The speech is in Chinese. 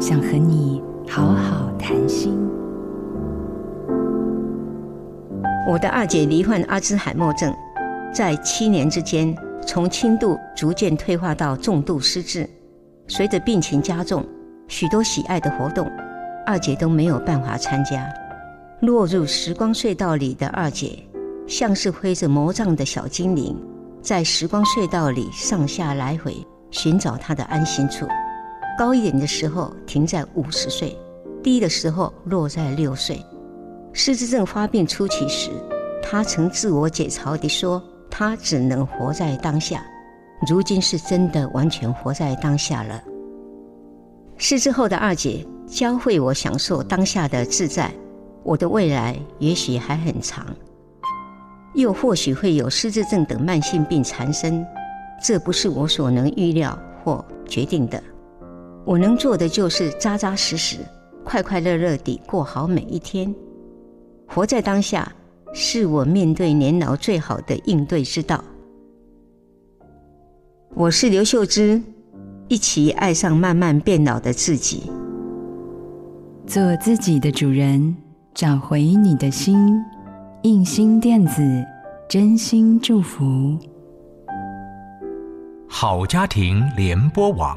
想和你好好谈心。我的二姐罹患阿兹海默症，在七年之间，从轻度逐渐退化到重度失智。随着病情加重，许多喜爱的活动，二姐都没有办法参加。落入时光隧道里的二姐，像是挥着魔杖的小精灵，在时光隧道里上下来回寻找她的安心处。高一点的时候停在五十岁，低的时候落在六岁。失智症发病初期时，他曾自我解嘲地说：“他只能活在当下。”如今是真的完全活在当下了。失智后的二姐教会我享受当下的自在。我的未来也许还很长，又或许会有失智症等慢性病缠身，这不是我所能预料或决定的。我能做的就是扎扎实实、快快乐乐地过好每一天。活在当下，是我面对年老最好的应对之道。我是刘秀芝，一起爱上慢慢变老的自己，做自己的主人，找回你的心。印心电子，真心祝福。好家庭联播网，